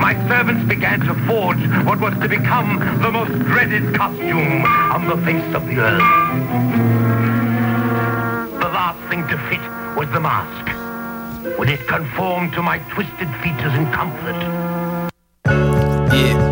my servants began to forge what was to become the most dreaded costume on the face of the earth. The last thing to fit was the mask. Would it conform to my twisted features in comfort? Yeah,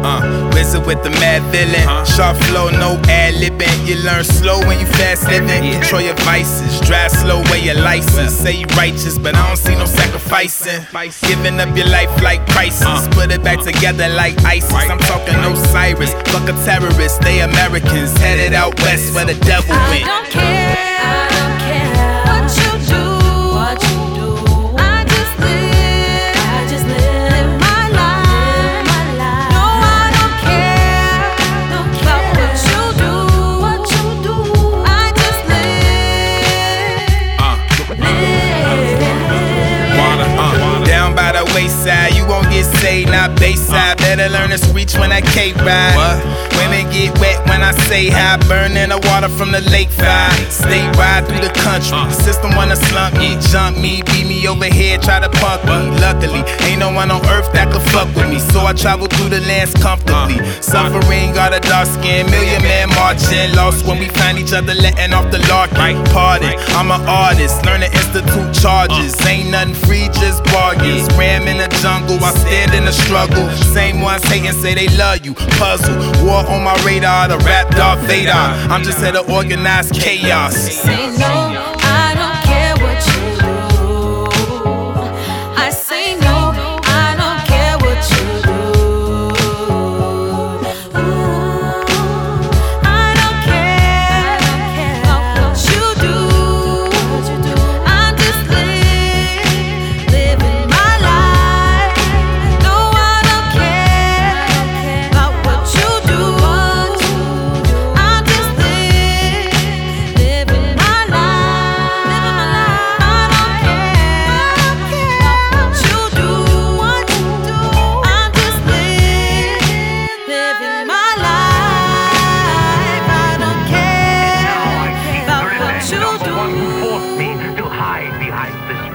wizard with the mad villain. Huh? Sharp flow, no ad libbing. You learn slow when you fast living. Yeah. Control your vices, drive slow, wear your license. Say you righteous, but I don't see no sacrificing. Giving up your life like prices. Uh. Put it back together like ISIS. I'm talking Osiris, fuck a terrorist. They Americans headed out west where the devil went. I don't care. Get bayside. Uh. Better learn to screech when I cape ride. What? Women get wet when I say hi. Burning the water from the lake fire. Stay ride through the country. Uh. System wanna slump me, jump me, beat me over here, try to punk me. Luckily, ain't no one on earth that could fuck with me. So I travel through the lands comfortably. Uh. Suffering, got a dark skin, million man marching. Lost when we find each other, letting off the lark. Pardon, I'm an artist, learn to institute charges. Ain't nothing free, just bargains. In the jungle, I stand in the struggle. Same ones hating say they love you. Puzzle, war on my radar, the rap Darth Vader. I'm just here to organize chaos. Say no. I. this